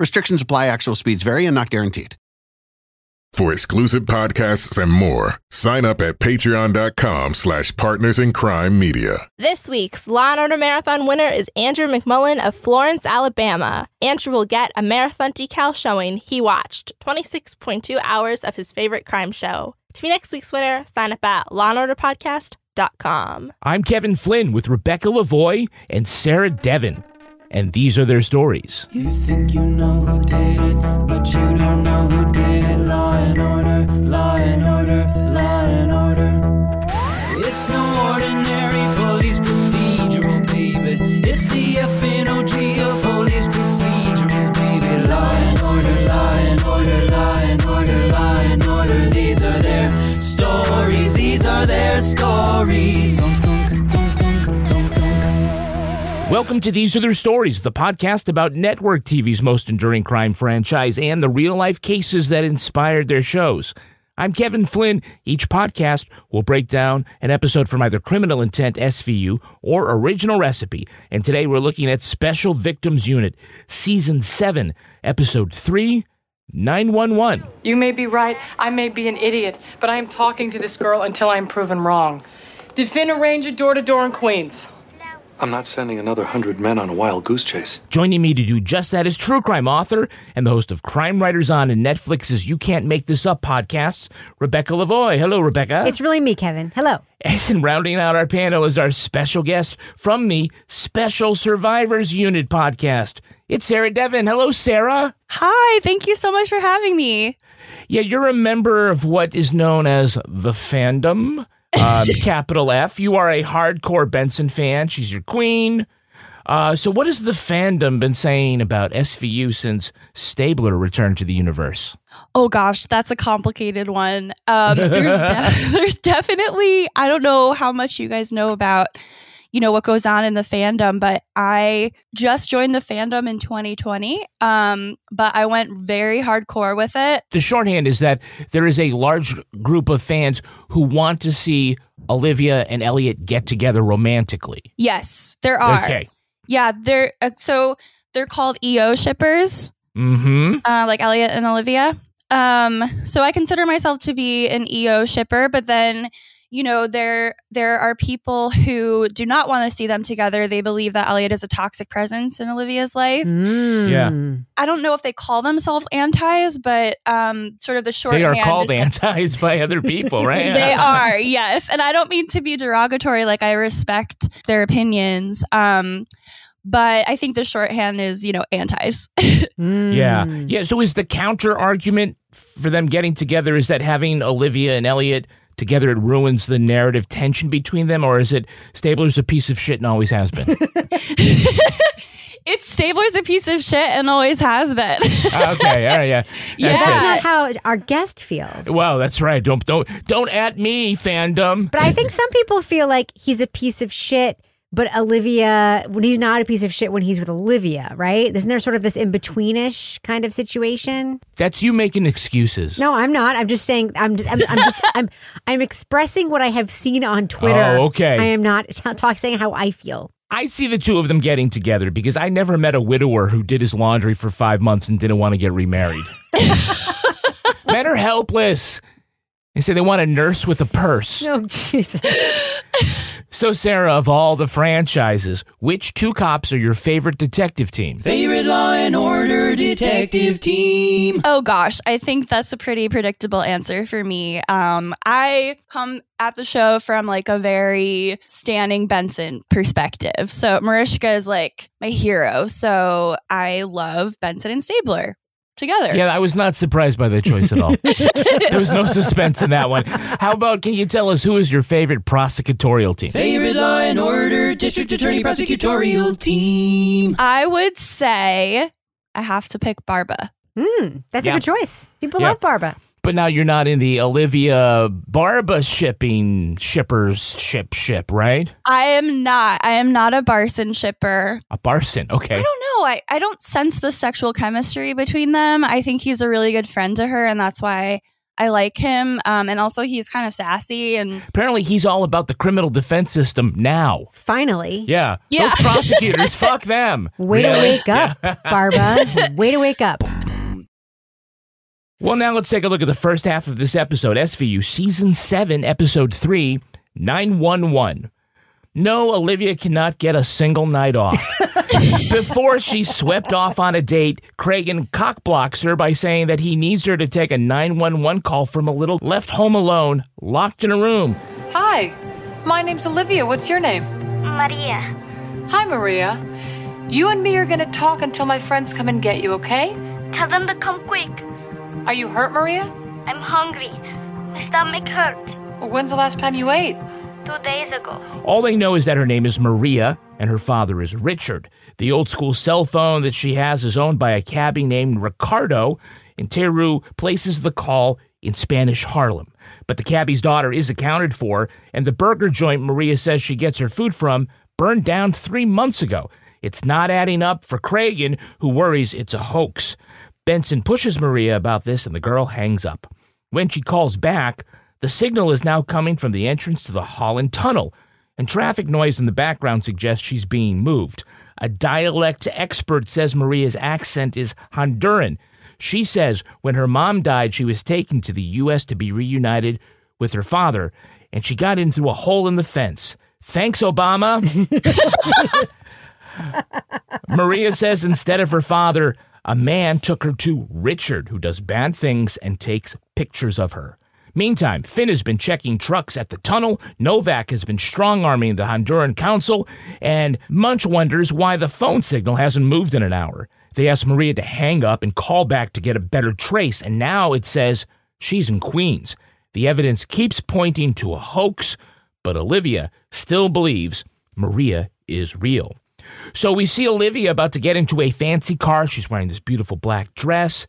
Restrictions apply, actual speeds vary and not guaranteed. For exclusive podcasts and more, sign up at patreon.com slash partners in crime media. This week's Law and Order Marathon winner is Andrew McMullen of Florence, Alabama. Andrew will get a marathon decal showing he watched 26.2 hours of his favorite crime show. To be next week's winner, sign up at lawandorderpodcast.com. I'm Kevin Flynn with Rebecca Lavoie and Sarah Devon, and these are their stories. You think you know who did it, but you don't know who did it. Law and order, law and order, law and order. It's no ordinary police procedural, baby. It's the FNOG of police baby. Law and order, law and order, law and order, law and order. These are their stories. These are their stories. Dunk, Welcome to These Are Their Stories, the podcast about network TV's most enduring crime franchise and the real life cases that inspired their shows. I'm Kevin Flynn. Each podcast will break down an episode from either Criminal Intent SVU or Original Recipe. And today we're looking at Special Victims Unit, Season 7, Episode 3 911. You may be right, I may be an idiot, but I am talking to this girl until I am proven wrong. Did Finn arrange a door to door in Queens? I'm not sending another hundred men on a wild goose chase. Joining me to do just that is true crime author and the host of Crime Writers On and Netflix's You Can't Make This Up podcasts, Rebecca Lavoie. Hello, Rebecca. It's really me, Kevin. Hello. And rounding out our panel is our special guest from the Special Survivors Unit podcast. It's Sarah Devon. Hello, Sarah. Hi, thank you so much for having me. Yeah, you're a member of what is known as the fandom, um, capital F. You are a hardcore Benson fan. She's your queen. Uh, so, what has the fandom been saying about SVU since Stabler returned to the universe? Oh gosh, that's a complicated one. Um, there's def- there's definitely I don't know how much you guys know about you know what goes on in the fandom, but I just joined the fandom in 2020. Um, but I went very hardcore with it. The shorthand is that there is a large group of fans who want to see Olivia and Elliot get together romantically. Yes, there are. Okay. Yeah, they're uh, so they're called EO shippers, Mm-hmm. uh, like Elliot and Olivia. Um, so I consider myself to be an EO shipper, but then you know there there are people who do not want to see them together. They believe that Elliot is a toxic presence in Olivia's life. Mm. Yeah. I don't know if they call themselves antis, but um, sort of the short They are called is- antis by other people, right? they are, yes. And I don't mean to be derogatory, like I respect their opinions. Um, but I think the shorthand is, you know, antis. Yeah. Mm. Yeah. So is the counter argument for them getting together is that having Olivia and Elliot together it ruins the narrative tension between them, or is it Stabler's a piece of shit and always has been? it's Stabler's a piece of shit and always has been. Ah, okay. All right. Yeah. Yeah. That's That's not how our guest feels. Well, that's right. Don't don't don't at me, fandom. but I think some people feel like he's a piece of shit, but Olivia, when he's not a piece of shit when he's with Olivia, right? Isn't there sort of this in betweenish kind of situation? That's you making excuses. No, I'm not. I'm just saying. I'm just. I'm, I'm just. I'm. I'm expressing what I have seen on Twitter. Oh, okay. I am not t- talk saying how I feel. I see the two of them getting together because I never met a widower who did his laundry for five months and didn't want to get remarried. Men are helpless. They say they want a nurse with a purse. Oh Jesus! So, Sarah, of all the franchises, which two cops are your favorite detective team? Favorite Law and Order detective team. oh gosh, I think that's a pretty predictable answer for me. Um, I come at the show from like a very standing Benson perspective. So Mariska is like my hero. So I love Benson and Stabler together. Yeah, I was not surprised by that choice at all. there was no suspense in that one. How about, can you tell us who is your favorite prosecutorial team? Favorite Law and Order district attorney prosecutorial team. I would say I have to pick Barba. Hmm, that's Yeah. a good choice. People Yeah. love Barba. But now you're not in the Olivia Barba shipping shippers ship ship, right? I am not. I am not a Barson shipper. A Barson, okay. I don't know. I, I don't sense the sexual chemistry between them. I think he's a really good friend to her, and that's why I like him. Um, and also, he's kind of sassy and Apparently, he's all about the criminal defense system now. Finally. Yeah, Yeah. those prosecutors, fuck them. Way to wake up, Barba. Way to wake up. Well, now let's take a look at the first half of this episode SVU Season 7, Episode 3 911. No, Olivia cannot get a single night off. Before she swept off on a date, Cragen cockblocks her by saying that he needs her to take a 911 call from a little left home alone, locked in a room. Hi, my name's Olivia. What's your name? Maria. Hi, Maria. You and me are gonna talk until my friends come and get you, okay? Tell them to come quick. Are you hurt, Maria? I'm hungry. My stomach hurt. Well, when's the last time you ate? Two days ago. All they know is that her name is Maria and her father is Richard. The old school cell phone that she has is owned by a cabbie named Ricardo, and Taru places the call in Spanish Harlem. But the cabbie's daughter is accounted for, and the burger joint Maria says she gets her food from burned down three months ago. It's not adding up for Cragen, who worries it's a hoax. Benson pushes Maria about this, and the girl hangs up. When she calls back, the signal is now coming from the entrance to the Holland Tunnel, and traffic noise in the background suggests she's being moved. A dialect expert says Maria's accent is Honduran. She says when her mom died, she was taken to the U.S. to be reunited with her father, and she got in through a hole in the fence. Thanks, Obama. Maria says instead of her father, a man took her to Richard, who does bad things and takes pictures of her. Meantime, Finn has been checking trucks at the tunnel, Novak has been strong arming the Honduran council, and Munch wonders why the phone signal hasn't moved in an hour. They ask Maria to hang up and call back to get a better trace, and now it says she's in Queens. The evidence keeps pointing to a hoax, but Olivia still believes Maria is real. So we see Olivia about to get into a fancy car. She's wearing this beautiful black dress.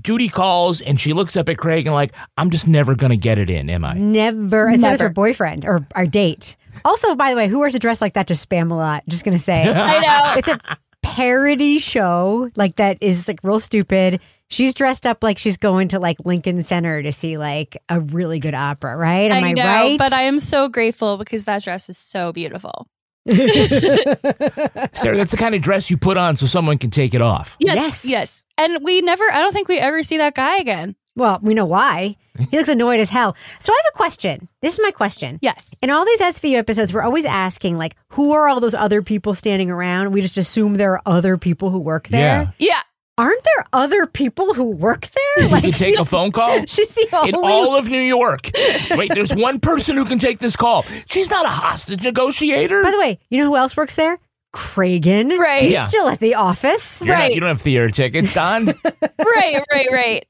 Duty calls and she looks up at Craig and like, I'm just never gonna get it in, am I? Never. And so does her boyfriend or our date. Also, by the way, who wears a dress like that to Spamalot? Just gonna say. I know. it's a parody show like that is like real stupid. She's dressed up like she's going to like Lincoln Center to see like a really good opera, right? Am I, know, right? but I am so grateful because that dress is so beautiful. Sarah, that's the kind of dress you put on so someone can take it off. Yes, Yes. yes. And we never. I don't think we ever see that guy again. well, we know why. He looks annoyed as hell. So I have a question. This is my question. Yes. In all these SVU episodes, we're always asking, like, who are all those other people standing around? We just assume there are other people who work there. Yeah. Yeah. Aren't there other people who work there? Like, You can take a phone call? she's the only In all of New York. Wait, there's one person who can take this call. She's not a hostage negotiator. By the way, you know who else works there? Cragen. Right. He's Yeah. still at the office. You're not- right. you don't have theater tickets, Don. right, right, right.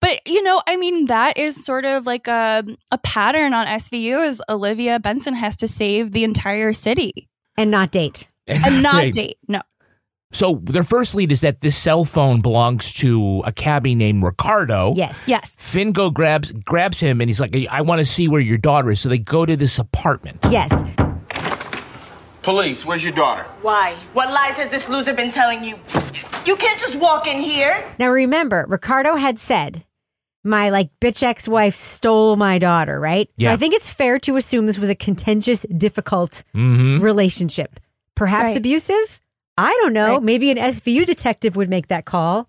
But you know, I mean, that is sort of like a a pattern on SVU. Is Olivia Benson has to save the entire city And not date. and not right. date. No, So their first lead is that this cell phone belongs to a cabbie named Ricardo. Yes. yes, Finn go grabs grabs him and he's like, I want to see where your daughter is. So they go to this apartment. Yes. Police, where's your daughter? Why? What lies has this loser been telling you? You can't just walk in here. Now remember, Ricardo had said, my like bitch ex wife stole my daughter, right? Yeah. So I think it's fair to assume this was a contentious, difficult Mm-hmm. relationship. Perhaps Right. abusive? I don't know. Right. Maybe an SVU detective would make that call.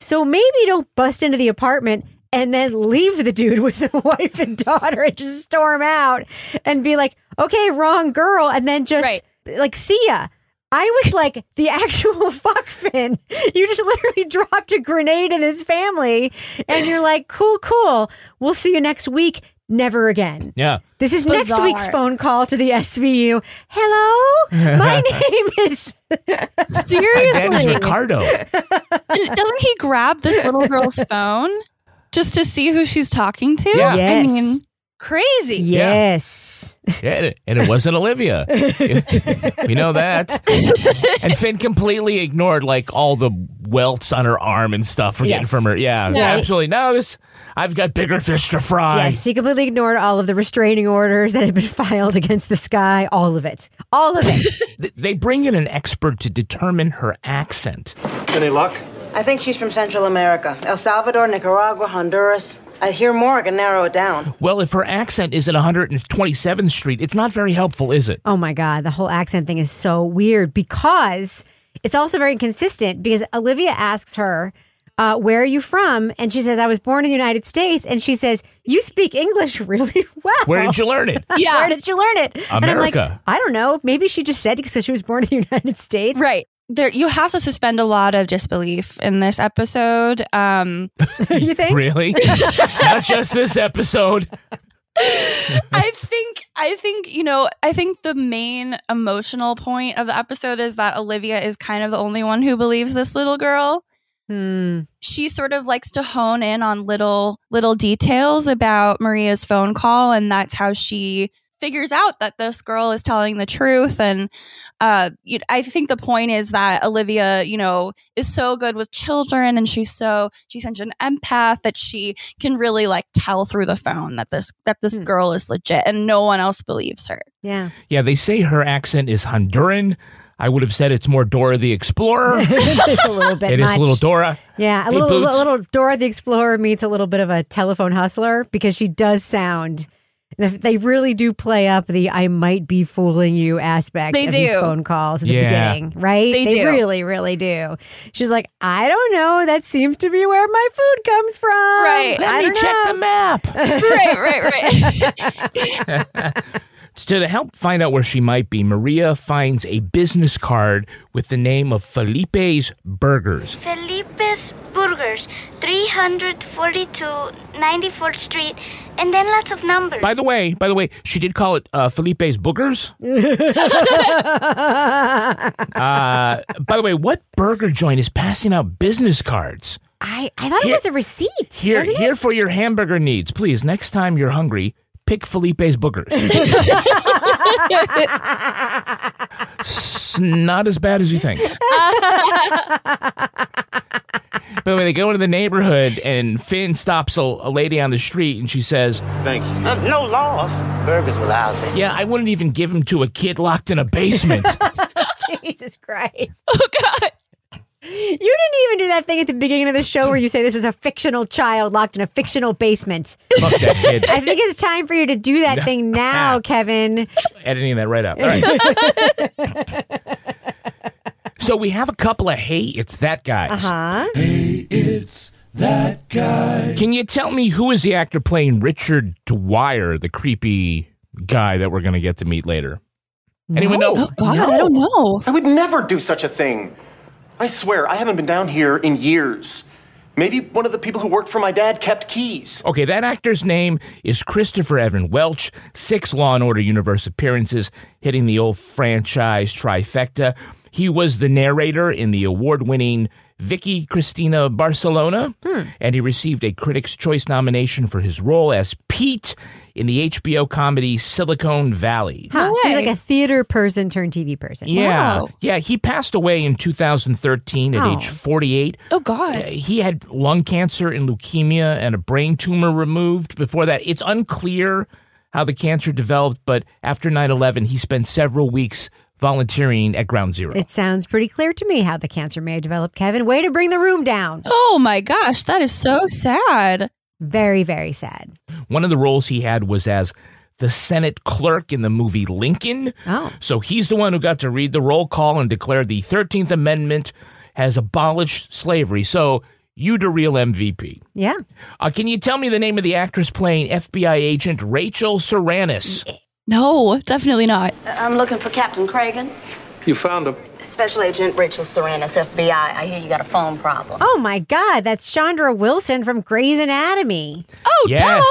So maybe don't bust into the apartment and then leave the dude with the wife and daughter and just storm out and be like, okay, wrong girl. And then just Right. like, see ya. I was like, the actual fuck Finn. You just literally dropped a grenade in his family and you're like, cool, cool. We'll see you next week. Never again. Yeah. This is next week's phone call to the SVU. Hello, my name is. My dad is seriously. Ricardo. And doesn't he grab this little girl's phone just to see who she's talking to? Yeah. I mean, Crazy. Yes. Yeah, and it wasn't Olivia. we know that. And Finn completely ignored like all the welts on her arm and stuff we're getting from her. Yeah, Yeah. absolutely. No, this I've got bigger fish to fry. Yes, he completely ignored all of the restraining orders that had been filed against this guy. All of it. All of it. They bring in an expert to determine her accent. Any luck? I think she's from Central America El Salvador, Nicaragua, Honduras. I hear more, I can narrow it down. Well, if her accent is at 127th Street, it's not very helpful, is it? Oh my God, the whole accent thing is so weird because it's also very inconsistent because Olivia asks her, uh, Where are you from? And she says, I was born in the United States. And she says, You speak English really well. Where did you learn it? Yeah. Where did you learn it? And I'm like, America. I don't know. Maybe she just said it because she was born in the United States. Right. There, you have to suspend a lot of disbelief in this episode. Um, you think? Really? not just this episode. I think I think you know I think the main emotional point of the episode is that Olivia is kind of the only one who believes this little girl. Hmm. She sort of likes to hone in on little little details about Maria's phone call, and that's how she figures out that this girl is telling the truth. And uh, you, I think the point is that Olivia, you know, is so good with children, and she's so she's such an empath that she can really like tell through the phone that this that this girl is legit, and no one else believes her. Yeah. Yeah, they say her accent is Honduran. I would have said it's more Dora the Explorer. it's a little bit It is much. a little Dora. Yeah, a Hey, little, Boots. a little Dora the Explorer meets a little bit of a telephone hustler because she does sound. They really do play up the "I might be fooling you" aspect They of these do. phone calls in the beginning, right? They do. really, really do. She's like, "I don't know. That seems to be where my food comes from." Right. I Let me check know. the map. right, right, right. So to help find out where she might be, Maria finds a business card with the name of Felipe's Burgers. Felipe's Burgers, 342 94th Street, and then lots of numbers. By the way, by the way, she did call it uh, Felipe's Boogers. uh, by the way, what burger joint is passing out business cards? I, I thought Here- it was a receipt. Here, wasn't it? here for your hamburger needs, please. Next time you're hungry, pick Felipe's Boogers. it's not as bad as you think. By the way, they go into the neighborhood, and Finn stops a, a lady on the street, and she says, Thank you. Uh, no loss. Burgers were lousy. "Yeah, I wouldn't even give him to a kid locked in a basement." Jesus Christ. Oh, God. You didn't even do that thing at the beginning of the show where you say this was a fictional child locked in a fictional basement. Fuck that kid. I think it's time for you to do that thing now, Kevin. Editing that right out. All right. so we have a couple of hey, it's that guy. Uh-huh. Hey, it's that guy. Can you tell me who is the actor playing Richard Dwyer, the creepy guy that we're going to get to meet later? Anyone know? Oh God, I don't know. I would never do such a thing. I swear, I haven't been down here in years. Maybe one of the people who worked for my dad kept keys. Okay, that actor's name is Christopher Evan Welch. Six Law and Order universe appearances, hitting the old franchise trifecta. He was the narrator in the award-winning Vicky Cristina Barcelona, and he received a Critics' Choice nomination for his role as Pete in the HBO comedy Silicon Valley. Huh, so he's like a theater person turned TV person. Yeah, Wow. yeah. He passed away in 2013 at Oh. age 48. Oh God. Uh, he had lung cancer and leukemia and a brain tumor removed before that. It's unclear how the cancer developed, but after 9 11, he spent several weeks volunteering at Ground Zero. It sounds pretty clear to me how the cancer may have developed, Kevin. Way to bring the room down. Oh my gosh, that is so sad. Very, very sad. One of the roles he had was as the Senate clerk in the movie Lincoln. Oh. So he's the one who got to read the roll call and declare the 13th Amendment has abolished slavery. So you the real MVP. Yeah. Uh, can you tell me the name of the actress playing FBI agent Rachel Serranis? No, definitely not. I'm looking for Captain Cragen. You found him. Special Agent Rachel Serranis, FBI. I hear you got a phone problem. Oh my God, that's Chandra Wilson from Grey's Anatomy. Oh, yes.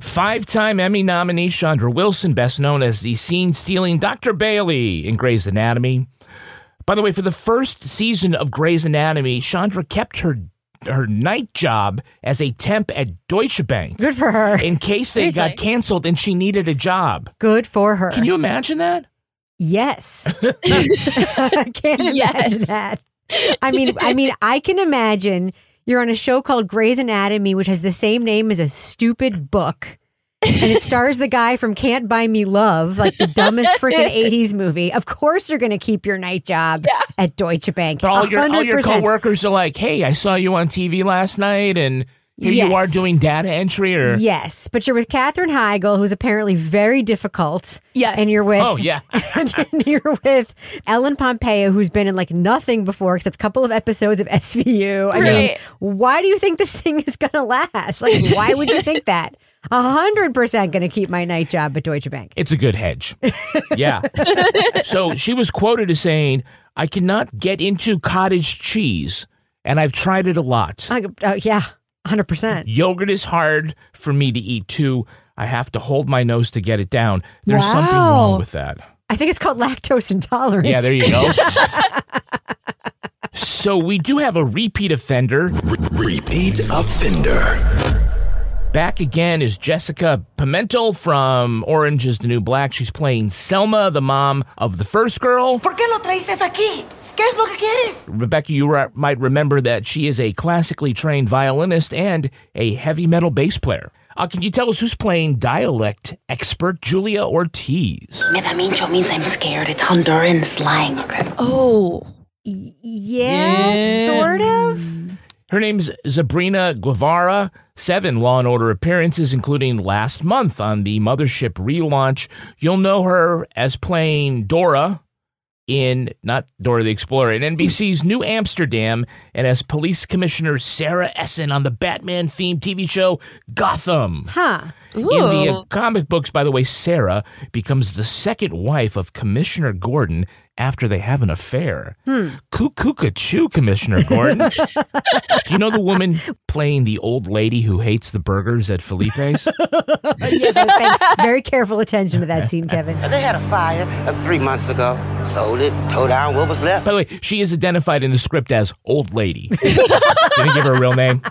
Five time Emmy nominee Chandra Wilson, best known as the scene stealing Dr. Bailey in Grey's Anatomy. By the way, for the first season of Grey's Anatomy, Chandra kept her her night job as a temp at Deutsche Bank. Good for her. In case they got canceled and she needed a job. Good for her. Can you imagine that? Yes. I can't imagine that. I mean, I mean, I can imagine you're on a show called Grey's Anatomy, which has the same name as a stupid book. And it stars the guy from Can't Buy Me Love, like the dumbest freaking 80s movie. Of course, you're going to keep your night job at Deutsche Bank. But all your all your coworkers are like, "Hey, I saw you on TV last night, and here you are doing data entry." Or Yes, but you're with Katherine Heigl, who's apparently very difficult. Yes. And you're with Oh, yeah. and you're with Ellen Pompeo, who's been in like nothing before except a couple of episodes of SVU. I mean, why do you think this thing is gonna last? Like, why would you think that? A hundred percent gonna keep my night job at Deutsche Bank. It's a good hedge. Yeah. so she was quoted as saying, I cannot get into cottage cheese, and I've tried it a lot. I, uh, yeah, hundred percent. Yogurt is hard for me to eat too. I have to hold my nose to get it down. There's something wrong with that. I think it's called lactose intolerance. Yeah, there you go. so we do have a repeat offender. Repeat offender. Back again is Jessica Pimentel from Orange is the New Black. She's playing Selma, the mom of the first girl. ¿Por qué lo traíste aquí? ¿Qué es lo que quieres? Rebecca, you re- might remember that she is a classically trained violinist and a heavy metal bass player. Uh, can you tell us who's playing dialect expert Julia Ortiz? Me da mincho means I'm scared. It's Honduran slang. Okay. Oh. Yeah, sort of. Her name's Zabryna Guevara. Seven Law and Order appearances, including last month on the Mothership relaunch. You'll know her as playing Dora in not Dora the Explorer in NBC's New Amsterdam, and as Police Commissioner Sarah Essen on the Batman themed TV show Gotham. Huh. In the comic books, by the way, Sarah becomes the second wife of Commissioner Gordon after they have an affair. Hmm. Cuckoo-ca-choo, Commissioner Gordon. Do you know the woman playing the old lady who hates the burgers at Felipe's? yes, I was very careful attention to that scene, Kevin. They had a fire uh, three months ago. Sold it, tore down what was left. By the way, she is identified in the script as old lady. Didn't give her a real name.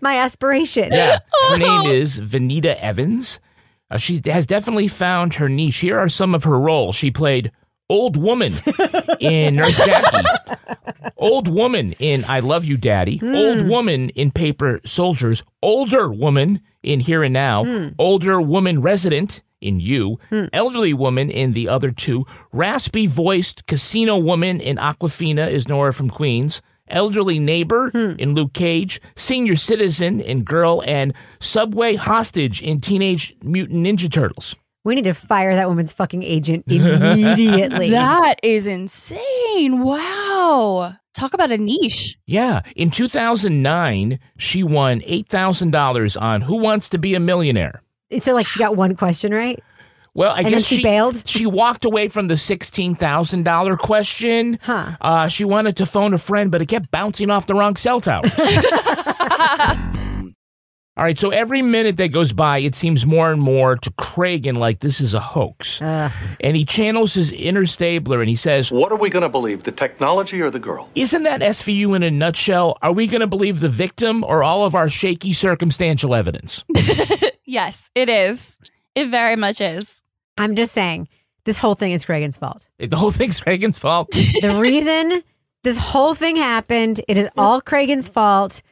My aspiration. Yeah. Her name is Vanita Evans. Uh, she has definitely found her niche. Here are some of her roles. She played Old Woman in Nurse Jackie, Old Woman in I Love You Daddy, hmm. Old Woman in Paper Soldiers, Older Woman in Here and Now, hmm. Older Woman Resident in You, hmm. Elderly Woman in the other two, Raspy Voiced Casino Woman in Awkwafina is Nora from Queens. Elderly Neighbor in Luke Cage, Senior Citizen in Girl, and Subway Hostage in Teenage Mutant Ninja Turtles. We need to fire that woman's fucking agent immediately. That is insane. Wow. Talk about a niche. Yeah, in 2009, she won $8,000 on Who Wants to Be a Millionaire. so, like, she got one question right. Well, I And then guess she bailed? She walked away from the sixteen thousand dollar question. Huh. Uh, she wanted to phone a friend, but it kept bouncing off the wrong cell tower. All right, so every minute that goes by, it seems more and more to Cragen like this is a hoax. And he channels his inner stabler and he says, What are we going to believe, the technology or the girl? Isn't that SVU in a nutshell? Are we going to believe the victim or all of our shaky circumstantial evidence? Yes, it is. It very much is. I'm just saying, this whole thing is Cragen's fault. The whole thing's Cragen's fault. the reason this whole thing happened, it is all Cragen's fault.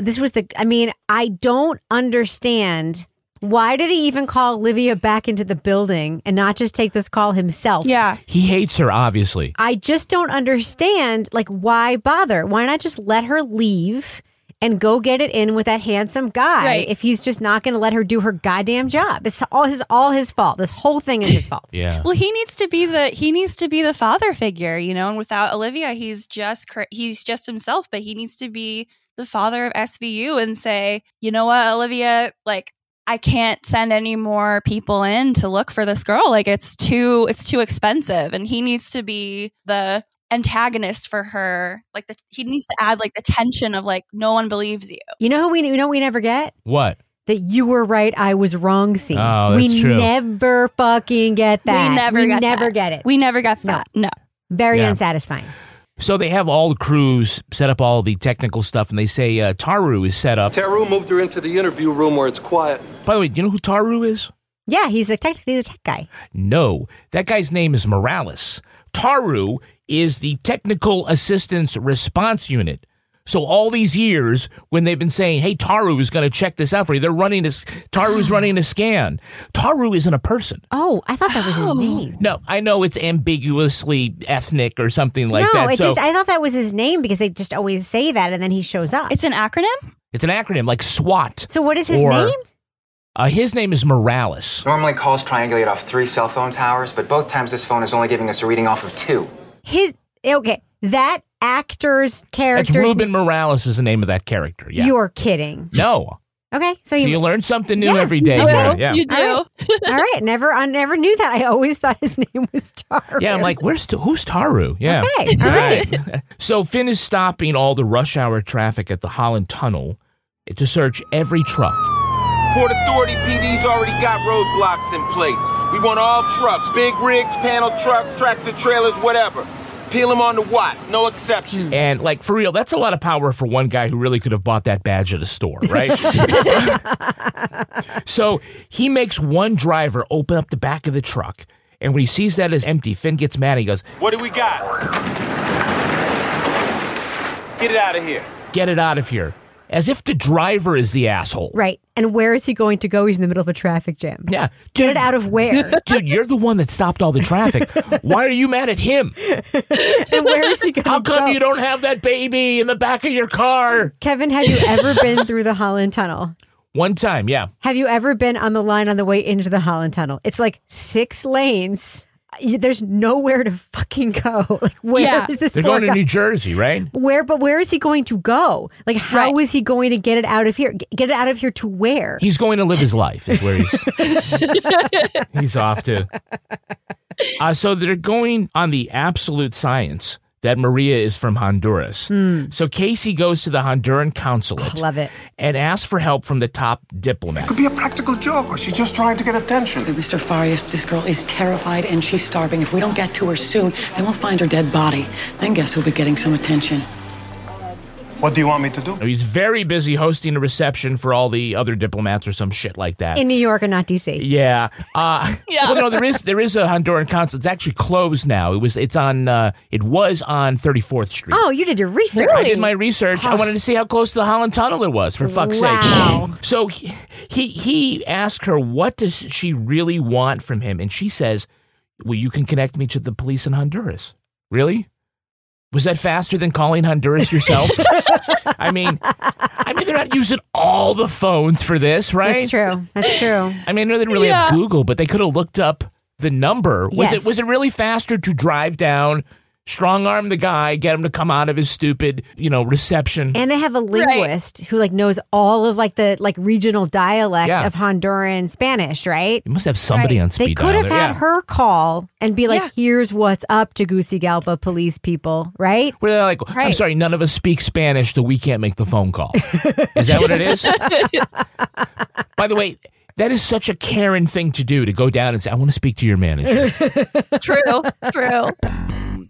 This was the, I mean, I don't understand. Why did he even call Olivia back into the building and not just take this call himself? Yeah. He hates her, obviously. I just don't understand, like, why bother? Why not just let her leave and go get it in with that handsome guy Right. if he's just not going to let her do her goddamn job? It's all his, all his fault. This whole thing is his fault. Yeah. Well, he needs to be the he needs to be the father figure, you know. And without Olivia, he's just he's just himself. But he needs to be the father of SVU and say, you know what, Olivia, like I can't send any more people in to look for this girl. Like it's too it's too expensive, and he needs to be the antagonist for her. Like the he needs to add like the tension of like no one believes you. You know who we, you know we never get? What? that you were right, I was wrong scene. Oh, we true. never fucking get that. We never got never that. get it. We never got that. No. Very Yeah. unsatisfying. So they have all the crews set up all the technical stuff, and they say uh, Taru is set up. Taru moved her into the interview room where it's quiet. By the way, do you know who Taru is? Yeah, he's the technically the tech guy. No, that guy's name is Morales. Taru is the technical assistance response unit. So all these years, when they've been saying, "Hey, Taru is going to check this out for you," they're running this. Taru's running a scan. Taru isn't a person. Oh, I thought that was his name. No, I know it's ambiguously ethnic or something like no, that. it's so just I thought that was his name because they just always say that and then he shows up. It's an acronym? it's an acronym like SWAT. So what is his Or- name? Uh, his name is Morales. Normally calls triangulate off three cell phone towers, but both times this phone is only giving us a reading off of two. His okay, that actor's That's. Ruben Morales is the name of that character. Yeah. You're kidding. no. Okay, so So you, you learn something new Yeah, every day. you here. do. Yeah. You do. All All right, never I never knew that. I always thought his name was Taru. Yeah, I'm like, where's who's Taru? Yeah. Okay, all right. so Finn is stopping all the rush hour traffic at the Holland Tunnel to search every truck. Port Authority PD's already got roadblocks in place. We want all trucks, big rigs, panel trucks, tractor trailers, whatever. Peel him on the watts, no exception. And like for real, that's a lot of power for one guy who really could have bought that badge at a store, right? so he makes one driver open up the back of the truck. And when he sees that as empty, Finn gets mad. He goes, What do we got? Get it out of here. Get it out of here. As if the driver is the asshole. Right. And where is he going to go? He's in the middle of a traffic jam. Yeah. Get it out of where? Dude, you're the one that stopped all the traffic. Why are you mad at him? and where is he going How come go? you don't have that baby in the back of your car? Kevin, have you ever been through the Holland Tunnel? One time, yeah. Have you ever been on the line on the way into the Holland Tunnel? It's like six lanes. You- There's nowhere to fucking go. Like where is Yeah. this? They're poor going to New Jersey, right? Where, but where is he going to go? Like, how is he going to get it out of here? Get it out of here to where? He's going to live his life, is where he's he's off to. Uh, so they're going on the absolute science that Maria is from Honduras. Hmm. So Casey goes to the Honduran consulate Love it. and asks for help from the top diplomat. It Could be a practical joke, or she's just trying to get attention. Mr. Farias, this girl is terrified and she's starving. If we don't get to her soon, then we'll find her dead body. Then guess who'll be getting some attention? What do you want me to do? He's very busy hosting a reception for all the other diplomats or some shit like that. In New York and not DC. Yeah. Uh, Yeah. Well, no, there is there is a Honduran consulate. It's actually closed now. It was it's on uh, it was on 34th Street. Oh, you did your research. I did my research. I wanted to see how close to the Holland Tunnel it was. For fuck's Wow. sake! So he, he he asked her what does she really want from him, and she says, "Well, you can connect me to the police in Honduras." Really? Was that faster than calling Honduras yourself? I mean, I mean they're not using all the phones for this, right? That's true. That's true. I mean, I know they didn't really have Google, but they could have looked up the number. Was Yes. it was it really faster to drive down, strong arm the guy, get him to come out of his stupid, you know, reception? And they have a linguist who like knows all of like the like regional dialect Yeah. of Honduran Spanish, right? you must have somebody on speed They could dial have there. had yeah. her call and be like, Yeah. "Here's what's up, Tegucigalpa police people," right? Where they're like, I'm sorry, none of us speak Spanish, so we can't make the phone call. is that what it is? By the way, that is such a Karen thing to do to go down and say, I want to speak to your manager. True. True. Um,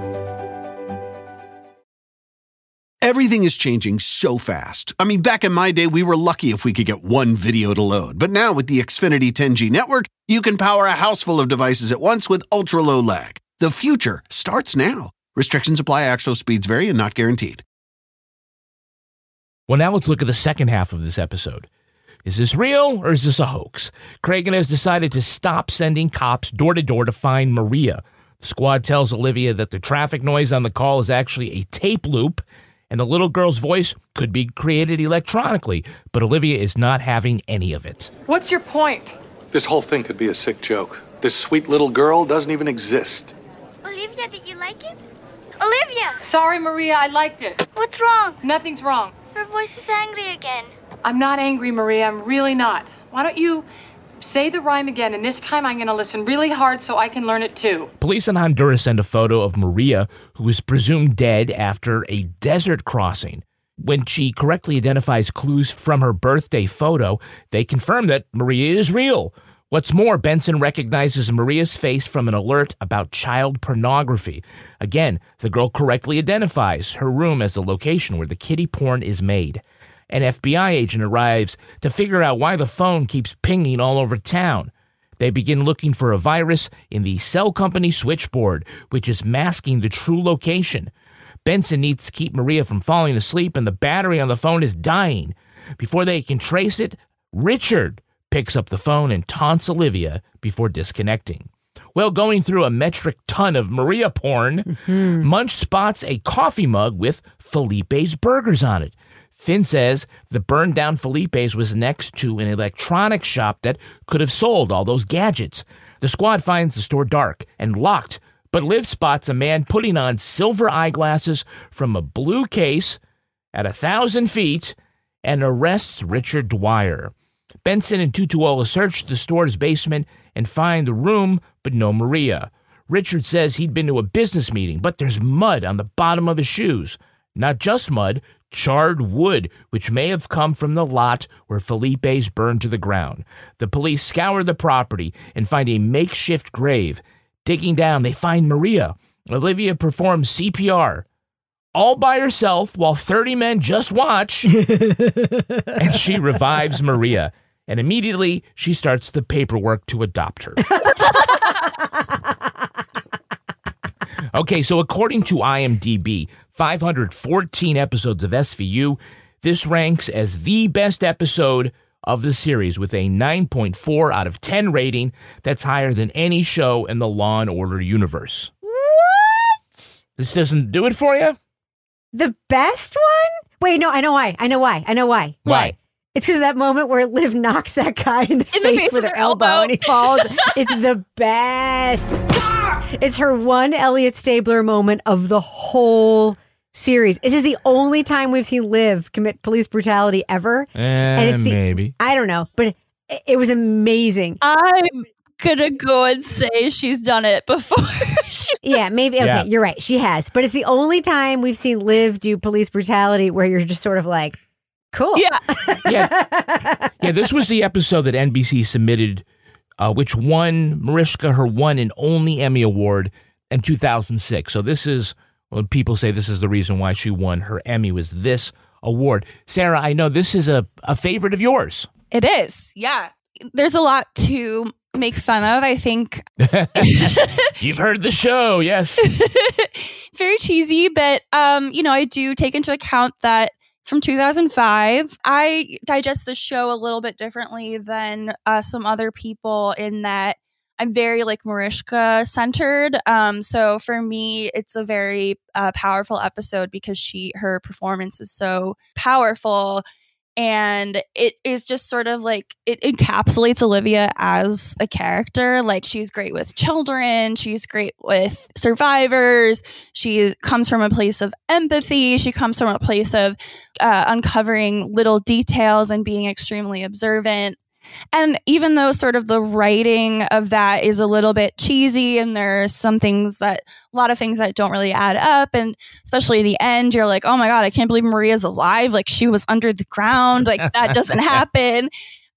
Everything is changing so fast. I mean, back in my day, we were lucky if we could get one video to load. But now with the Xfinity 10G network, you can power a house full of devices at once with ultra low lag. The future starts now. Restrictions apply, actual speeds vary and not guaranteed. Well, now let's look at the second half of this episode. Is this real or is this a hoax? Cragen has decided to stop sending cops door to door to find Maria. The squad tells Olivia that the traffic noise on the call is actually a tape loop and the little girl's voice could be created electronically, but Olivia is not having any of it. What's your point? This whole thing could be a sick joke. This sweet little girl doesn't even exist. Olivia, did you like it? Olivia! Sorry, Maria, I liked it. What's wrong? Nothing's wrong. Her voice is angry again. I'm not angry, Maria. I'm really not. Why don't you say the rhyme again, and this time I'm going to listen really hard so I can learn it too. Police in Honduras send a photo of Maria, who is presumed dead after a desert crossing. When she correctly identifies clues from her birthday photo, they confirm that Maria is real. What's more, Benson recognizes Maria's face from an alert about child pornography. Again, the girl correctly identifies her room as the location where the kiddie porn is made. An FBI agent arrives to figure out why the phone keeps pinging all over town. They begin looking for a virus in the cell company switchboard, which is masking the true location. Benson needs to keep Maria from falling asleep, and the battery on the phone is dying. Before they can trace it, Richard picks up the phone and taunts Olivia before disconnecting. Well, going through a metric ton of Maria porn, mm-hmm. Munch spots a coffee mug with Felipe's burgers on it. Finn says the burned down Felipe's was next to an electronics shop that could have sold all those gadgets. The squad finds the store dark and locked, but Liv spots a man putting on silver eyeglasses from a blue case at a thousand feet and arrests Richard Dwyer. Benson and Tutuola oh search the store's basement and find the room, but no Maria. Richard says he'd been to a business meeting, but there's mud on the bottom of his shoes. Not just mud, charred wood, which may have come from the lot where Felipe's burned to the ground. The police scour the property and find a makeshift grave. Digging down, they find Maria. Olivia performs CPR all by herself while 30 men just watch. and she revives Maria. And immediately she starts the paperwork to adopt her. okay, so according to IMDb, 514 episodes of SVU, this ranks as the best episode of the series with a 9.4 out of 10 rating that's higher than any show in the Law and Order universe. What? This doesn't do it for you? The best one? Wait, no, I know why. I know why. I know why. Why? It's because that moment where Liv knocks that guy in the, In face, the face with with her her elbow, elbow. and he falls. it's the best. It's her one Elliot Stabler moment of the whole series. This is the only time we've seen Liv commit police brutality ever. Eh, it's the, maybe. I don't know, but it, it was amazing. I'm gonna go and say she's done it before. Yeah, maybe. Okay, Yeah. you're right. She has, but it's the only time we've seen Liv do police brutality where you're just sort of like, cool. yeah. Yeah. yeah, this was the episode that NBC submitted, uh, which won Mariska her one and only Emmy Award in 2006. So this is when people say this is the reason why she won her Emmy was this award. Sarah, I know this is a, a favorite of yours. It is. Yeah. There's a lot to make fun of. I think You've heard the show, yes. it's very cheesy, but um, you know, I do take into account that from 2005. I digest the show a little bit differently than uh, some other people in that I'm very like Mariska centered. Um, so for me, it's a very uh, powerful episode because she her performance is so powerful. And it is just sort of like it encapsulates Olivia as a character. Like she's great with children, she's great with survivors. She comes from a place of empathy. She comes from a place of uh, uncovering little details and being extremely observant. And even though sort of the writing of that is a little bit cheesy and there's some things that a lot of things that don't really add up and especially the end you're like, "Oh my god, I can't believe Maria's alive. Like she was under the ground. Like that doesn't happen."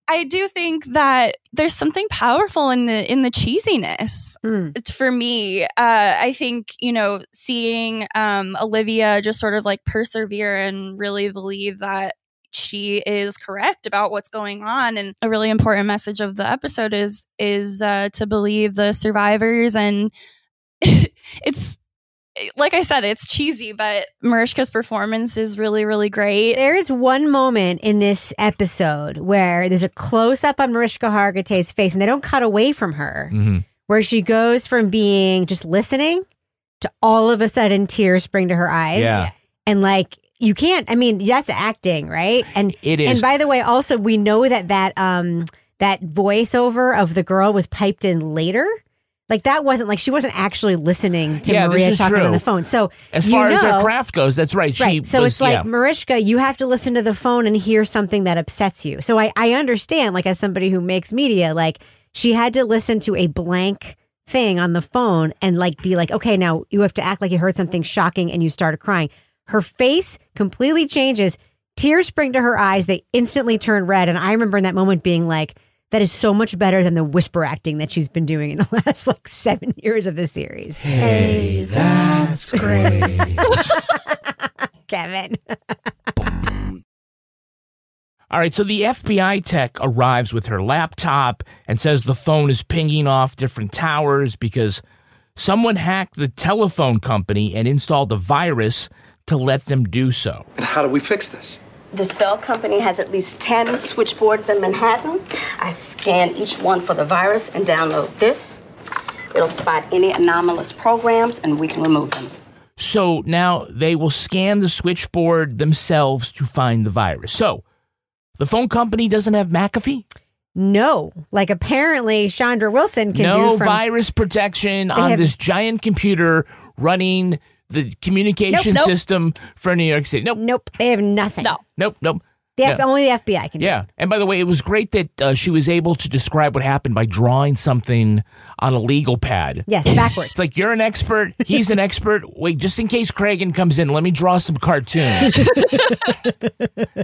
I do think that there's something powerful in the in the cheesiness. It's for me. Uh, I think you know seeing um, Olivia just sort of like persevere and really believe that she is correct about what's going on and a really important message of the episode is is uh, to believe the survivors and it's like I said, it's cheesy, but Mariska's performance is really, really great. There's one moment in this episode where there's a close up on Mariska Hargitay's face, and they don't cut away from her, Mm-hmm. where she goes from being just listening to all of a sudden tears spring to her eyes. Yeah. And like, you can't, I mean, that's acting, right? And It is. And by the way, also, we know that that, um, that voiceover of the girl was piped in later. Like that wasn't like she wasn't actually listening to Yeah, Maria talking true. on the phone. So As far as her craft goes, that's right. She right. So was- it's like yeah. Mariska, you have to listen to the phone and hear something that upsets you. So I, I understand, like as somebody who makes media, like she had to listen to a blank thing on the phone and like be like, okay, now you have to act like you heard something shocking and you started crying. Her face completely changes. Tears spring to her eyes. They instantly turn red. And I remember in that moment being like, that is so much better than the whisper acting that she's been doing in the last like seven years of the series. Hey, that's great. Kevin. All right, so the FBI tech arrives with her laptop and says the phone is pinging off different towers because someone hacked the telephone company and installed a virus to let them do so. And how do we fix this? The cell company has at least 10 switchboards in Manhattan. I scan each one for the virus and download this. It'll spot any anomalous programs and we can remove them. So now they will scan the switchboard themselves to find the virus. So the phone company doesn't have McAfee? No, like apparently Chandra Wilson can no do from virus protection on have- this giant computer running the communication Nope, nope. system for New York City. Nope. Nope. They have nothing. No. Nope. Nope. The F- Yeah. only the FBI can do. Yeah. And by the way, it was great that uh, she was able to describe what happened by drawing something on a legal pad. Yes, backwards. It's like you're an expert, he's an expert. Wait, just in case Cragen comes in, let me draw some cartoons.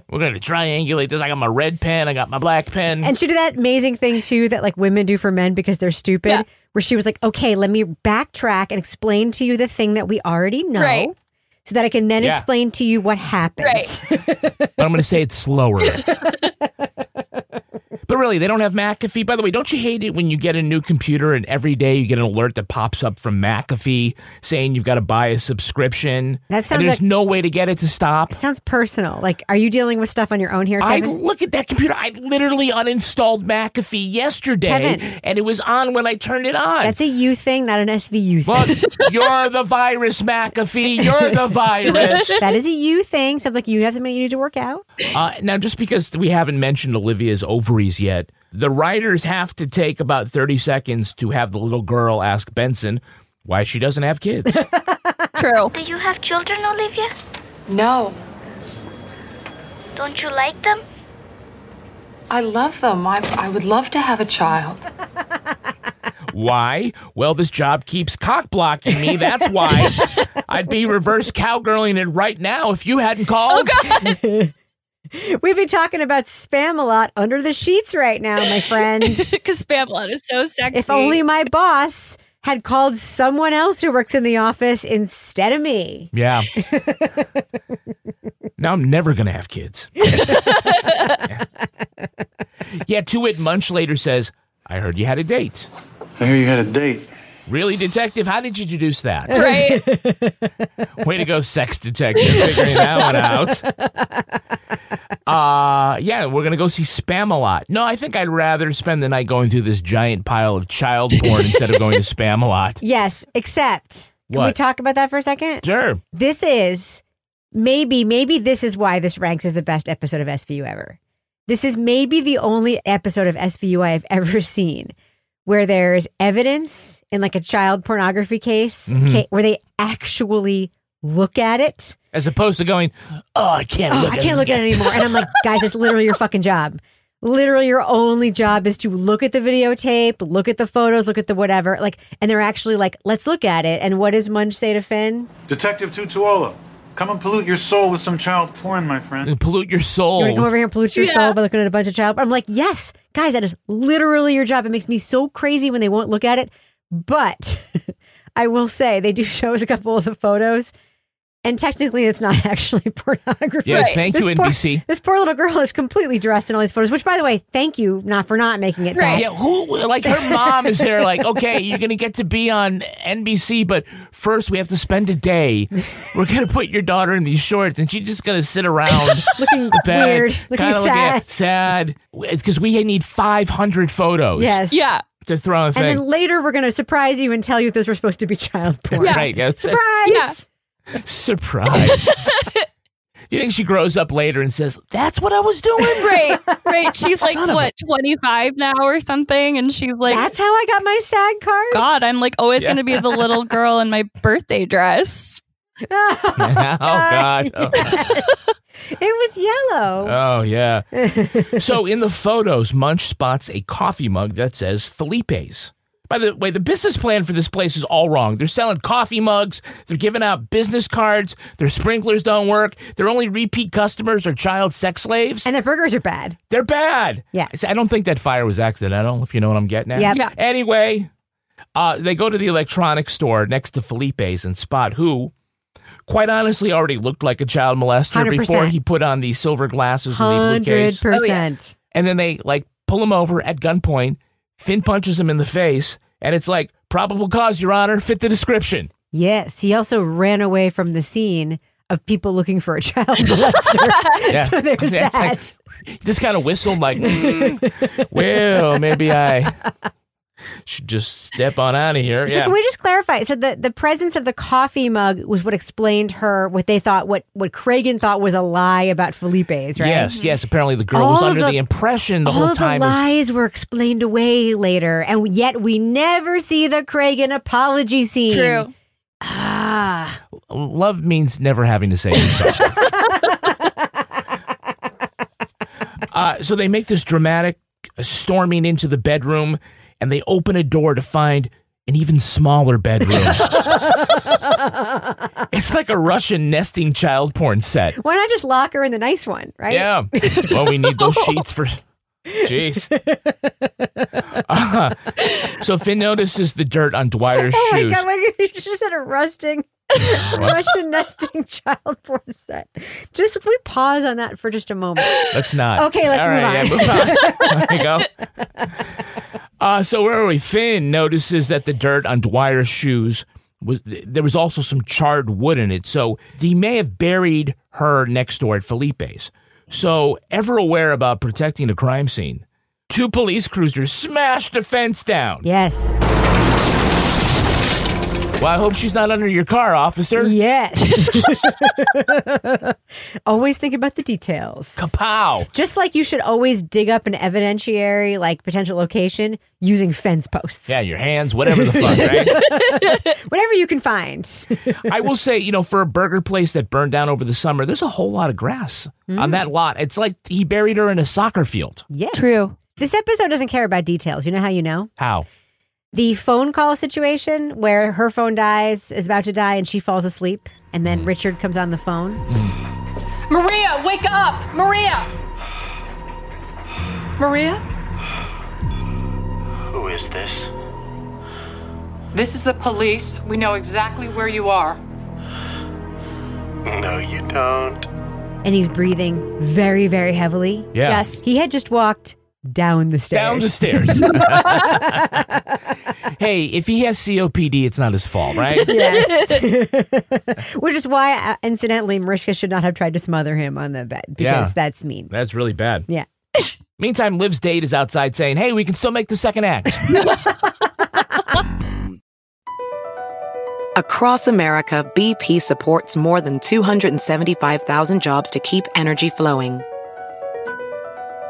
We're going to triangulate this. I got my red pen, I got my black pen. And she did that amazing thing too that like women do for men because they're stupid. Where she was like, "Okay, let me backtrack and explain to you the thing that we already know, Right. So that I can then Yeah. explain to you what happened." Right. but I'm going to say it slower. but really, they don't have McAfee. By the way, don't you hate it when you get a new computer and every day you get an alert that pops up from McAfee saying you've got to buy a subscription? That sounds and there's like- no way to get it to stop. It sounds personal. Like, are you dealing with stuff on your own here, I look at that computer. I literally uninstalled McAfee yesterday, Kevin. and it was on when I turned it on. That's a you thing, not an SVU thing. Look, you're the virus, McAfee. You're the virus. that is a you thing. Sounds like you have something you need to work out. Uh, now, just because we haven't mentioned Olivia's ovaries yet, the writers have to take about 30 seconds to have the little girl ask Benson why she doesn't have kids. True. Do you have children, Olivia? No, Don't you like them? I love them. I, I would love to have a child. why? Well, this job keeps cock blocking me. That's why. I'd be reverse cowgirling it right now if you hadn't called. Oh, We've been talking about Spamalot under the sheets right now, my friend. Because Spamalot is so sexy. if only my boss had called someone else who works in the office instead of me. Yeah. now I'm never going to have kids. yeah. yeah, To It Munch later says, I heard you had a date. I hear you had a date. Really, detective? How did you deduce that? Right. Way to go, sex detective, figuring that one out. Uh, yeah, we're going to go see Spamalot. No, I think I'd rather spend the night going through this giant pile of child porn instead of going to Spamalot. Yes, except can we talk about that for a second? Sure. This is maybe, maybe this is why this ranks as the best episode of SVU ever. This is maybe the only episode of SVU I have ever seen where there's evidence in like a child pornography case Mhm. ca- where they actually look at it. As opposed to going, oh, I can't Oh, look I at can't this look at it anymore. And I'm like, guys, it's literally your fucking job. Literally, your only job is to look at the videotape, look at the photos, look at the whatever. Like, and they're actually like, let's look at it. And what does Munch say to Finn? Detective Tutuola, come and pollute your soul with some child porn, my friend. Pollute your soul. You want to come over here and pollute your Yeah. soul by looking at a bunch of child? I'm like, yes, guys, that is literally your job. It makes me so crazy when they won't look at it. But I will say they do show us a couple of the photos. And technically, it's not actually pornography. Yes, thank you, This poor- NBC. this poor little girl is completely dressed in all these photos. Which, by the way, thank you not for not making it. that. Yeah, who like her mom is there? Like, okay, you're gonna get to be on NBC, but first we have to spend a day. We're gonna put your daughter in these shorts, and she's just gonna sit around looking weird, looking kinda sad. sad. Because we need 500 photos. Yes. Yeah. To throw on a And then later, we're going to surprise you and tell you those were supposed to be child porn. That's right. That's- Surprise! Surprise. You think she grows up later and says, "That's what I was doing"? right, right. She's like Son what, twenty five now or something, and she's like, That's how I got my SAG card. God, I'm like always Yeah. going to be the little girl in my birthday dress. Oh, oh God. Oh. It was yellow. Oh yeah. so in the photos, Munch spots a coffee mug that says Felipe's. By the way, the business plan for this place is all wrong. They're selling coffee mugs, they're giving out business cards, their sprinklers don't work, their only repeat customers are child sex slaves. and their burgers are bad. They're bad. Yeah. I don't think that fire was accidental, if you know what I'm getting at. Yep. Yeah. Anyway, uh, they go to the electronics store next to Felipe's and spot who, quite honestly, already looked like a child molester 100%. before he put on these silver glasses and the blue case. Hundred case. percent. And then they like pull him over at gunpoint. Finn punches him in the face, and it's like probable cause, Your Honor, fit the description. Yes, he also ran away from the scene of people looking for a child molester. So there's Yeah, that. like- just kind of whistled like, "Mm, well, maybe I should just step on out of here. So yeah. can we just clarify? So the, the presence of the coffee mug was what explained her what they thought what what Cragen thought was a lie about Felipe's, right? Yes, yes. Apparently, the girl All was under the, the- impression the All whole of time the was lies were explained away later, and yet we never see the Cragen apology scene. True. Ah, love means never having to say you're sorry. uh, so they make this dramatic storming into the bedroom, and they open a door to find an even smaller bedroom. it's like a Russian nesting child porn set. why not just lock her in the nice one, right? Yeah. Well, we need those sheets for. Jeez. Uh, so Finn notices the dirt on Dwyer's Oh my shoes. god! My, you just had a rusting Russian nesting child porn set. Just if we pause on that for just a moment. Let's not. Okay, let's All move right, on. Yeah, move on. there you go. Uh, so where are we? Finn notices that the dirt on Dwyer's shoes was there was also some charred wood in it. So he may have buried her next door at Felipe's. So ever aware about protecting a crime scene, two police cruisers smashed the fence down. Yes. Well, I hope she's not under your car, officer. Yes. always think about the details. Kapow. Just like you should always dig up an evidentiary, like potential location, using fence posts. Yeah, your hands, whatever the fuck, right? Whatever you can find. I will say, you know, for a burger place that burned down over the summer, there's a whole lot of grass on mm. that lot. It's like he buried her in a soccer field. Yes. True. This episode doesn't care about details. You know how you know? How? The phone call situation where her phone dies, is about to die, and she falls asleep, and then mm. Richard comes on the phone. Mm. Maria, wake up! Maria! Maria? Who is this? This is the police. We know exactly where you are. No, you don't. And he's breathing very, very heavily. Yeah. Yes. He had just walked down the stairs. Down the stairs. hey, if he has COPD, it's not his fault, right? yes. Which is why, uh, incidentally, Mariska should not have tried to smother him on the bed because Yeah. that's mean. That's really bad. Yeah. Meantime, Liv's date is outside saying, hey, we can still make the second act. Across America, BP supports more than 275,000 jobs to keep energy flowing.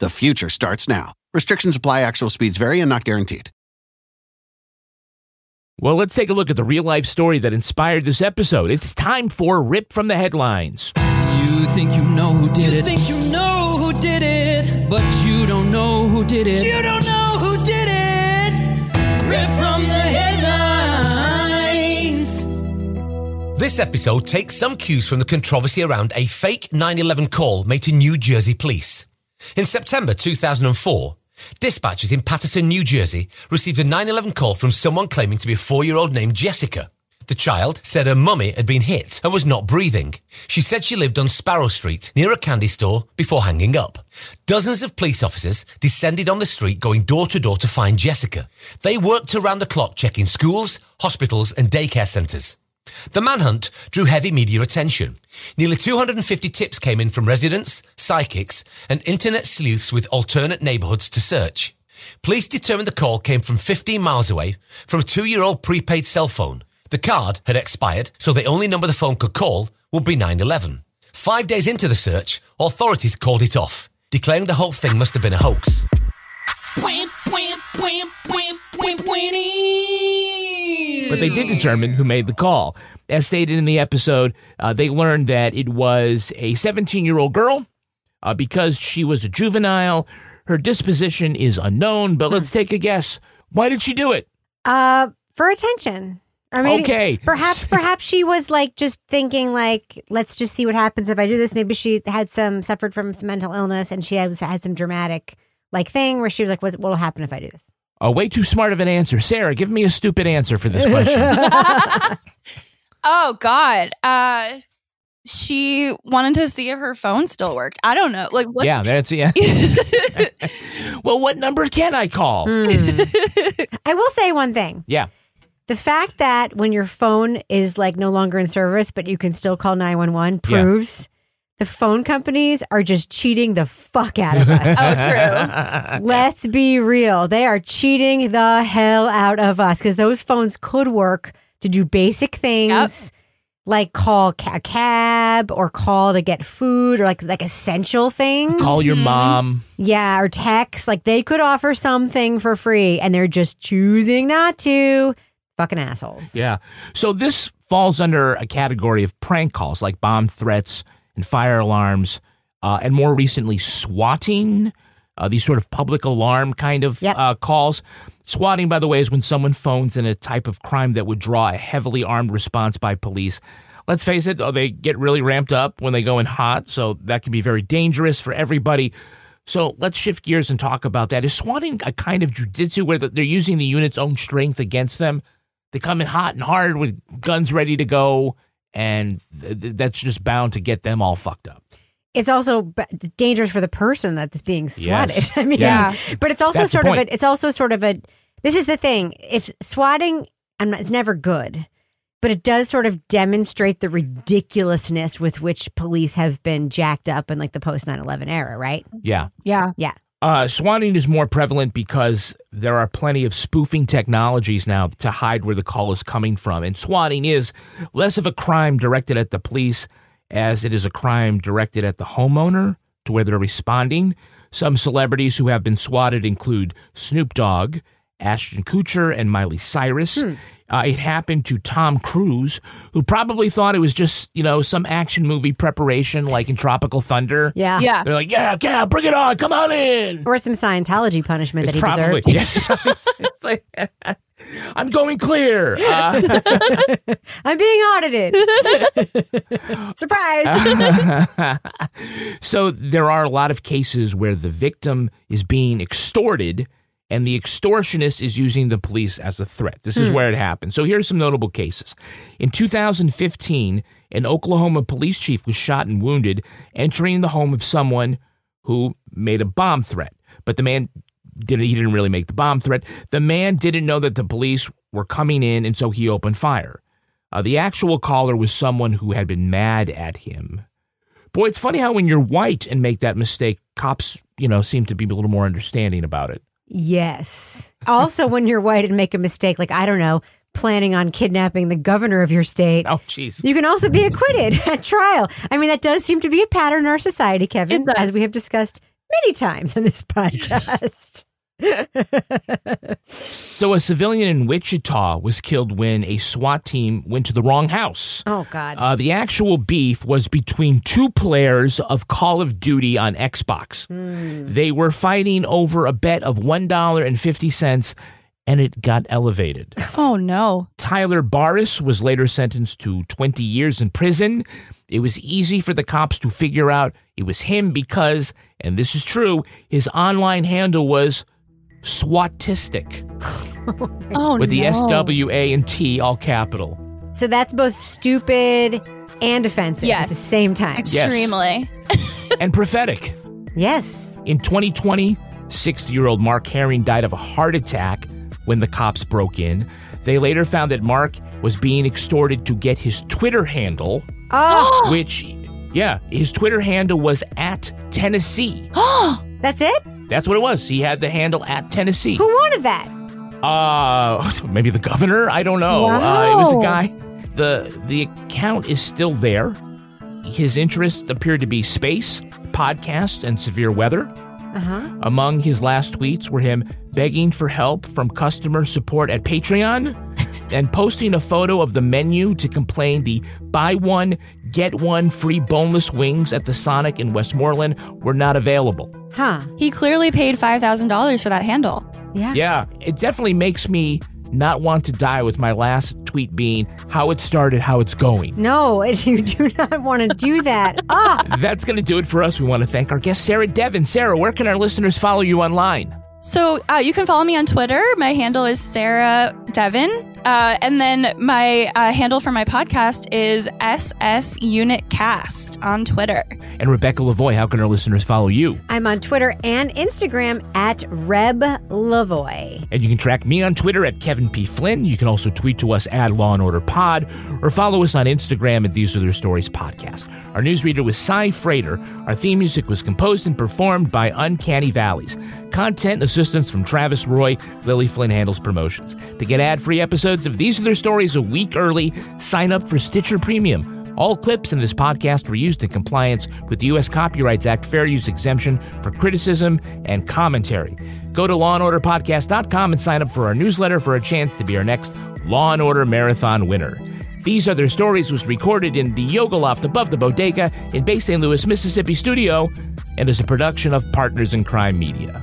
The future starts now. Restrictions apply, actual speeds vary and not guaranteed. well, let's take a look at the real life story that inspired this episode. It's time for Rip from the Headlines. You think you know who did it. think you know who did it. But you don't know who did it. You don't know who did it. Rip from the headlines. This episode takes some cues from the controversy around a fake 9 11 call made to New Jersey police. In September 2004, dispatchers in Paterson, New Jersey received a 911 call from someone claiming to be a four year old named Jessica. The child said her mummy had been hit and was not breathing. She said she lived on Sparrow Street near a candy store before hanging up. Dozens of police officers descended on the street going door to door to find Jessica. They worked around the clock checking schools, hospitals and daycare centres. The manhunt drew heavy media attention. Nearly 250 tips came in from residents, psychics, and internet sleuths with alternate neighbourhoods to search. Police determined the call came from 15 miles away from a two year old prepaid cell phone. The card had expired, so the only number the phone could call would be 911. Five days into the search, authorities called it off, declaring the whole thing must have been a hoax. But they did determine who made the call. As stated in the episode, uh, they learned that it was a 17 year old girl. Uh, because she was a juvenile, her disposition is unknown, but let's take a guess. Why did she do it? Uh, for attention. Or maybe, Okay. Perhaps, perhaps she was like just thinking, like, let's just see what happens if I do this. Maybe she had some suffered from some mental illness, and she has had some dramatic like thing where she was like, "What will happen if I do this?" Uh, way too smart of an answer. Sarah, give me a stupid answer for this question. Oh God. Uh she wanted to see if her phone still worked. I don't know. Like what yeah, that's yeah. well, what number can I call? I will say one thing. Yeah. The fact that when your phone is like no longer in service, but you can still call 911 Yeah. Proves the phone companies are just cheating the fuck out of us. Oh, true. Let's be real. They are cheating the hell out of us because those phones could work to do basic things like call a cab or call to get food or like like essential things. Call your mm-hmm. mom. Yeah, or text. Like they could offer something for free and they're just choosing not to. Fucking assholes. Yeah. So this falls under a category of prank calls like bomb threats and fire alarms, uh, and more recently, swatting, uh, these sort of public alarm kind of uh, calls. Swatting, by the way, is when someone phones in a type of crime that would draw a heavily armed response by police. Let's face it, they get really ramped up when they go in hot, so that can be very dangerous for everybody. So let's shift gears and talk about that. Is swatting a kind of jujitsu where they're using the unit's own strength against them? They come in hot and hard with guns ready to go, and th- th- that's just bound to get them all fucked up. It's also b- dangerous for the person that's being swatted. Yes. I mean, Yeah. but it's also That's sort of a, it's also sort of a this is the thing. If swatting I'm not, it's never good, but it does sort of demonstrate the ridiculousness with which police have been jacked up in like the post 9/11 era, right? Yeah. Yeah. Yeah. Uh, swatting is more prevalent because there are plenty of spoofing technologies now to hide where the call is coming from. And swatting is less of a crime directed at the police as it is a crime directed at the homeowner to where they're responding. Some celebrities who have been swatted include Snoop Dogg, Ashton Kutcher, and Miley Cyrus. Uh, it happened to Tom Cruise, who probably thought it was just, you know, some action movie preparation like in Tropical Thunder. Yeah. Yeah. They're like, yeah, yeah, bring it on, come on in. Or some Scientology punishment It's that he probably deserved. yes. It's like, I'm going clear. Uh, I'm being audited. Surprise. so there are a lot of cases where the victim is being extorted and the extortionist is using the police as a threat. This is Hmm. where it happens. So here's some notable cases. In 2015, an Oklahoma police chief was shot and wounded entering the home of someone who made a bomb threat. But the man didn't he didn't really make the bomb threat. The man didn't know that the police were coming in and so he opened fire. Uh, the actual caller was someone who had been mad at him. Boy, it's funny how when you're white and make that mistake, cops, you know, seem to be a little more understanding about it. Yes. Also, when you're white and make a mistake, like, I don't know, planning on kidnapping the governor of your state. Oh, jeez. You can also be acquitted at trial. I mean, that does seem to be a pattern in our society, Kevin, as we have discussed many times on this podcast. So, a civilian in Wichita was killed when a SWAT team went to the wrong house. Oh, God. Uh, the actual beef was between two players of Call of Duty on Xbox. Hmm. They were fighting over a bet of $1.50 and it got elevated. Oh no. Tyler Barriss was later sentenced to 20 years in prison. It was easy for the cops to figure out it was him because, and this is true, his online handle was Swatistic Oh with the no. S W A and T all capital. So that's both stupid and offensive at the same time. Extremely. and prophetic. Yes. In 2020, 60 year old Mark Herring died of a heart attack when the cops broke in. They later found that Mark was being extorted to get his Twitter handle, Oh, which, yeah, his Twitter handle was at Tennessee. that's it? That's what it was. He had the handle at Tennessee. Who wanted that? Uh, maybe the governor. I don't know. Uh, it was a guy. the The account is still there. His interests appeared to be space, podcasts, and severe weather. Uh-huh. Among his last tweets were him begging for help from customer support at Patreon and posting a photo of the menu to complain the buy one, get one free boneless wings at the Sonic in Westmoreland were not available. Huh. He clearly paid $5,000 for that handle. Yeah. Yeah, it definitely makes me not want to die with my last tweet being how it started, how it's going. No, you do not want to do that. Ah, That's going to do it for us. We want to thank our guest, Sarah Devon. Sarah, where can our listeners follow you online? So uh, you can follow me on Twitter. My handle is Sarah Devon. Uh, and then my uh, handle for my podcast is SS Unit Cast on Twitter. And Rebecca Lavoie, how can our listeners follow you? I'm on Twitter and Instagram at Reb Lavoie. And you can track me on Twitter at Kevin P. Flynn. You can also tweet to us at Law and Order Pod or follow us on Instagram at These Are Their Stories Podcast. Our newsreader was Cy Frater. Our theme music was composed and performed by Uncanny Valleys. Content assistance from Travis Roy. Lily Flynn handles promotions. To get ad free episodes of These Are Their Stories a week early, sign up for Stitcher Premium. All clips in this podcast were used in compliance with the U.S. Copyrights Act fair use exemption for criticism and commentary. Go to lawandorderpodcast.com and sign up for our newsletter for a chance to be our next Law and Order Marathon winner. These Are Their Stories was recorded in the Yoga Loft above the Bodega in Bay St. Louis, Mississippi studio and is a production of Partners in Crime Media.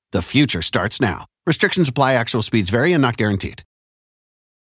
The future starts now. Restrictions apply, actual speeds vary and not guaranteed.